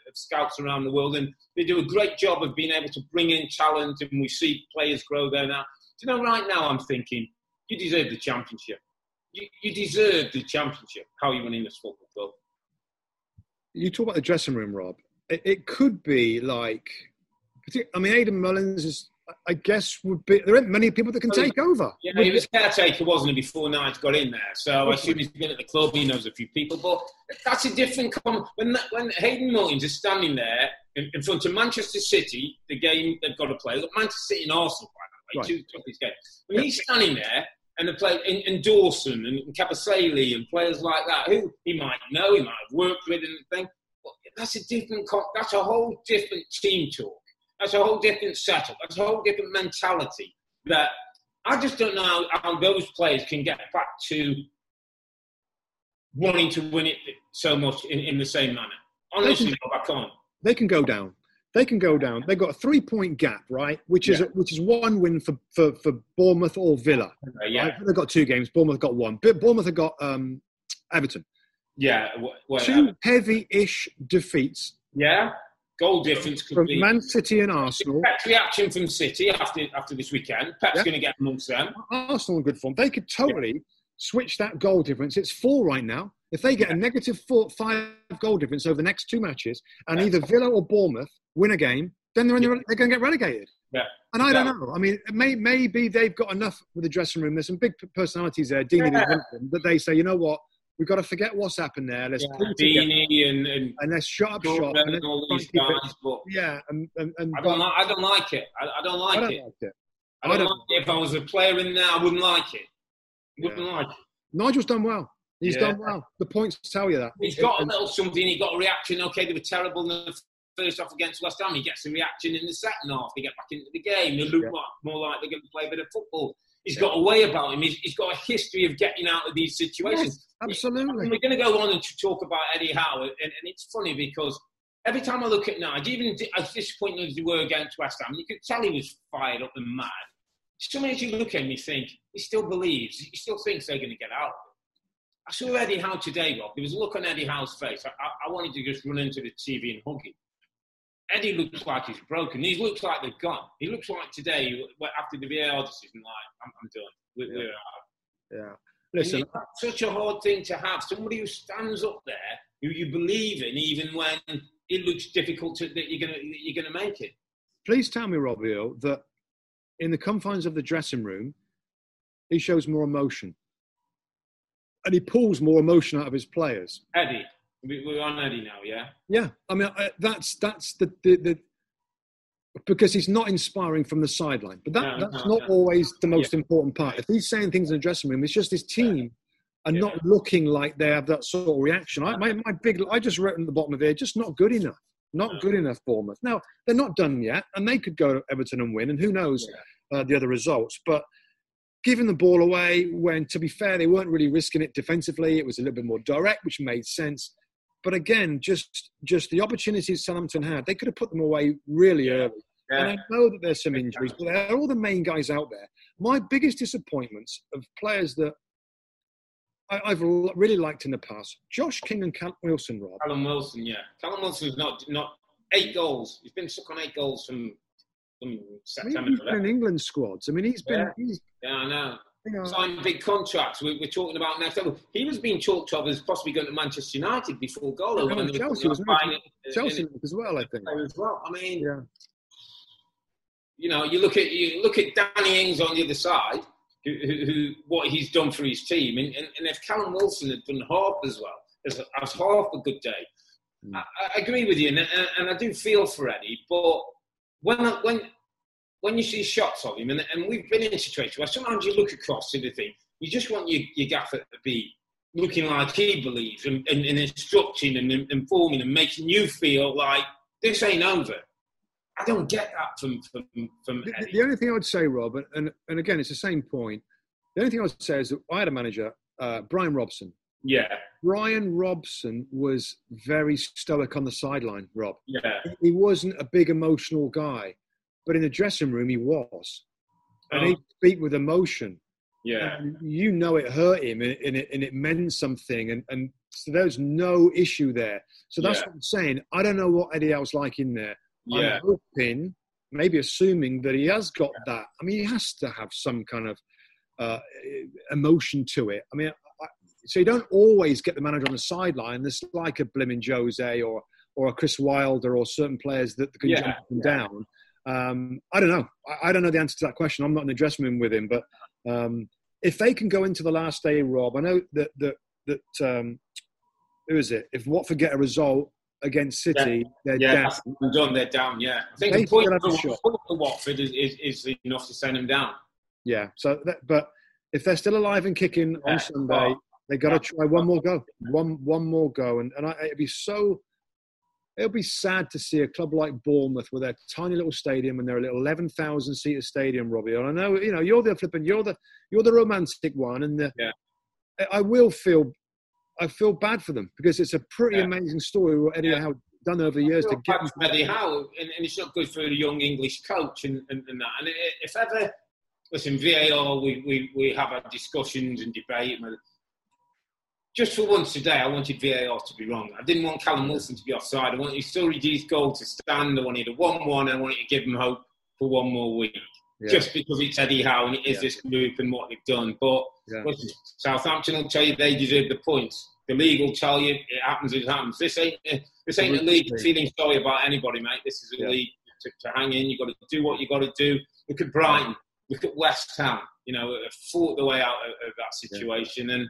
of scouts around the world, and they do a great job of being able to bring in talent, and we see players grow there now. Do you know, right now I'm thinking, you deserve the championship. you, you deserve the championship. How are you winning this football club? You talk about the dressing room, Rob. It, it could be like, I mean, Hayden Mullins is, I guess, would be. There aren't many people that can take over. Yeah, he was caretaker, wasn't he, before Knight got in there? So I assume he's been at the club. He knows a few people, but that's a different. Com- when when Hayden Mullins is standing there in, in, front of Manchester City, the game they've got to play. Look, Manchester City and Arsenal, by the way, right. two toughest games. When yeah. he's standing there and the play and, and Dawson and Kabasele and players like that, who he might know, he might have worked with and thing. But that's a different. That's a whole different team talk. That's a whole different setup. That's a whole different mentality. That I just don't know how, those players can get back to wanting to win it so much in, in the same manner. Honestly, they can, I can't. They can go down. They can go down. They've got a three-point gap, right? Which is yeah. which is one win for, for, for Bournemouth or Villa. Uh, yeah, right? they've got two games. Bournemouth got one. But Bournemouth have got um, Everton. Yeah, well, two heavy-ish defeats. Yeah, goal difference from be, Man City and Arsenal. Pep's reaction from City after after this weekend. Pep's yeah. going to get amongst them. Arsenal in good form. They could totally yeah. switch that goal difference. It's four right now. If they get yeah. a negative four, five goal difference over the next two matches, and either Villa or Bournemouth win a game, then they're, the, they're going to get relegated. Yeah. And I don't know. I mean, may, maybe they've got enough with the dressing room. There's some big personalities there, yeah. and that they say, you know what, we've got to forget what's happened there. Let's yeah, Deeney and, and, and let's shut up shop. And, and all these guys, but yeah, and, and, and I don't like. I don't like it. I, I don't like I don't it. Like it. I don't, I don't like it. If I was a player in there, I wouldn't like it. Wouldn't yeah. like it. Nigel's done well. He's yeah. done well. The points tell you that. He's got a little something. He got a reaction. Okay, they were terrible in the first half against West Ham. He gets a reaction in the second half. They get back into the game. They look yeah. more like they're going to play a bit of football. He's got a way about him. He's, he's got a history of getting out of these situations. Yes, absolutely. we're going to go on and talk about Eddie Howe, and, and, it's funny because every time I look at Nige, even as disappointed as they were against West Ham, you could tell he was fired up and mad. Sometimes you look at him, you think he still believes, he still thinks they're going to get out. I saw Eddie Howe today, Rob. There was a look on Eddie Howe's face. I, I, I wanted to just run into the TV and hug him. Eddie looks like he's broken. He looks like they're gone. He looks like today, after the VAR decision, like, I'm, I'm done. We're, yeah. We're yeah. Listen, such a hard thing to have. Somebody who stands up there, who you believe in, even when it looks difficult to, that you're going to you're going to make it. Please tell me, Robbie, that in the confines of the dressing room, he shows more emotion, and he pulls more emotion out of his players. Eddie. We're on Eddie now, yeah. Yeah, I mean that's that's the, the, the because he's not inspiring from the sideline, but that, no, that's no, not no. always the most yeah. important part. If he's saying things in the dressing room, it's just his team yeah. are yeah. not looking like they have that sort of reaction. I, my, my big, I just wrote in the bottom of here, just not good enough. Not good enough, Bournemouth. Now they're not done yet, and they could go to Everton and win, and who knows uh, the other results. But giving the ball away when, to be fair, they weren't really risking it defensively. It was a little bit more direct, which made sense. But again, just just the opportunities Southampton had, they could have put them away really early. Yeah. And I know that there's some injuries, but they're all the main guys out there. My biggest disappointments of players that I, have really liked in the past, Josh King and Callum Wilson, Rob. Callum Wilson, yeah. Callum Wilson's not not eight goals. He's been stuck on eight goals from, from September. I mean, he's been in England squads. I mean, he's been. Yeah, he's, yeah I know know, signed big contracts. We're, we're, talking about next level. He was being talked of as possibly going to Manchester United before Golo. Yeah, Chelsea was Chelsea as well, I think. As well. I mean, yeah. you know, you look at you look at Danny Ings on the other side, who, who, who what he's done for his team, and, and, and, if Callum Wilson had done half as well as, as half a good day, mm. I, I, agree with you, and, and, I do feel for Eddie, but when when when you see shots of him, and, and we've been in situations where sometimes you look across and you think, you just want your, your gaffer to be looking like he believes and, and, and instructing and informing and making you feel like this ain't over. I don't get that from from, from the, the, only thing I would say, Rob, and, and again, it's the same point. The only thing I would say is that I had a manager, uh, Brian Robson. Yeah. Brian Robson was very stoic on the sideline, Rob. Yeah. He wasn't a big emotional guy but in the dressing room he was, and oh. he speak with emotion. Yeah, and you know it hurt him, and, and, it, and it meant something, and and so there's no issue there. So that's yeah. what I'm saying. I don't know what Eddie Howe's like in there. Yeah. I'm hoping, maybe assuming that he has got yeah. that. I mean, he has to have some kind of uh, emotion to it. I mean, so you don't always get the manager on the sideline. There's like a Blimmin Jose or or a Chris Wilder or certain players that can Yeah, jump up and yeah. down. Um, I don't know. I, I don't know the answer to that question. I'm not in the dressing room with him, but um, if they can go into the last day, Rob, I know that that that um, who is it? If Watford get a result against City, they're Yeah, down. done. They're down. Yeah, I think They the point still have a for, for Watford is, is, is enough to send them down. Yeah. So, that, but if they're still alive and kicking Yeah, on Sunday, well, they got to try one more go, one one more go, and and I, it'd be so. It'll be sad to see a club like Bournemouth with their tiny little stadium and their little eleven thousand seater stadium, Robbie. And I know you know you're the flipping, you're the you're the romantic one, and the, Yeah. I- will feel, I feel bad for them because it's a pretty Yeah. amazing story what Eddie Yeah. Howe done over the years to get perhaps Eddie Howe, and, and it's not good for a young English coach and, and, and that. And if ever, listen, VAR, we, we, we have our discussions and debate. and Just for once today, I wanted VAR to be wrong. I didn't want Callum Wilson to be offside. I wanted Sturridge's goal to stand. I wanted a 1 1, I wanted to give him hope for one more week. Yeah. Just because it's Eddie Howe and it is Yeah. this group and what they've done. But Yeah. Southampton will tell you they deserve the points. The league will tell you it happens it happens. This ain't this ain't a league feeling sorry about anybody, mate. This is a league to, to hang in. You've got to do what you've got to do. Look at Brighton. Look at West Ham. You know, fought the way out of, of that situation and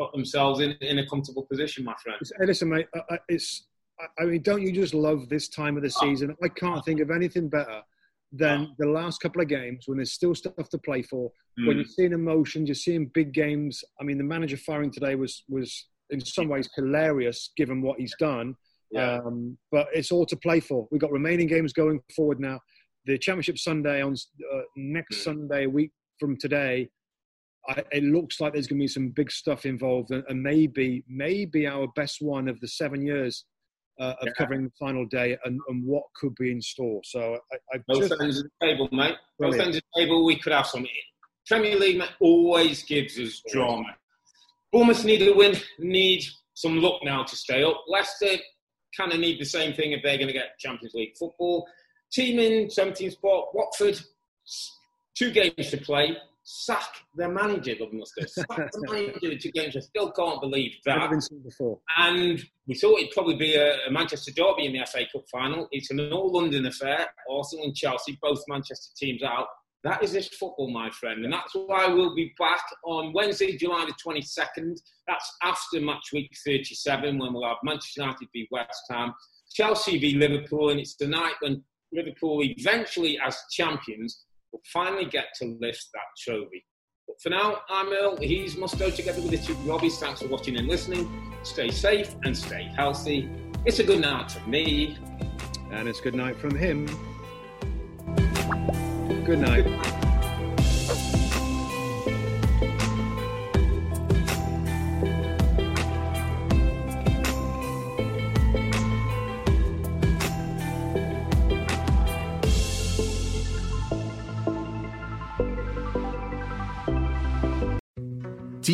got themselves in, in a comfortable position, my friend. Listen, mate. I- It's. I- mean, don't you just love this time of the season? I can't think of anything better than the last couple of games when there's still stuff to play for. When Mm. you're seeing emotions, you're seeing big games. I mean, the manager firing today was was in some ways hilarious given what he's done. Yeah. Um, but it's all to play for. We've got remaining games going forward now. The Championship Sunday on uh, next Mm. Sunday, a week from today. I, it looks like there's going to be some big stuff involved, and, and maybe maybe our best one of the seven years uh, of Yeah. covering the final day, and, and what could be in store. So I, I Both just, ends of the table, mate. Both Brilliant. ends of the table, we could have some. Premier League mate, always gives us drama. Bournemouth need a win, need some luck now to stay up. Leicester kind of need the same thing if they're going to get Champions League football. Team in 17th spot, Watford, two games to play. Sack their manager, Governor. Sack the manager, two games. I still can't believe that. never been seen before. and we thought it'd probably be a, a Manchester derby in the FA Cup final. It's an all-London affair. Arsenal and Chelsea, both Manchester teams out. That is this football, my friend, and that's why we'll be back on Wednesday, July the 22nd. That's after match week 37, when we'll have Manchester United v West Ham, Chelsea v Liverpool, and it's the night when Liverpool eventually, as champions, will finally get to lift that trophy. But for now, I'm Earle. He's Mustoe together with the two Robbies. Thanks for watching and listening. Stay safe and stay healthy. It's a good night from me. And it's good night from him. Good night.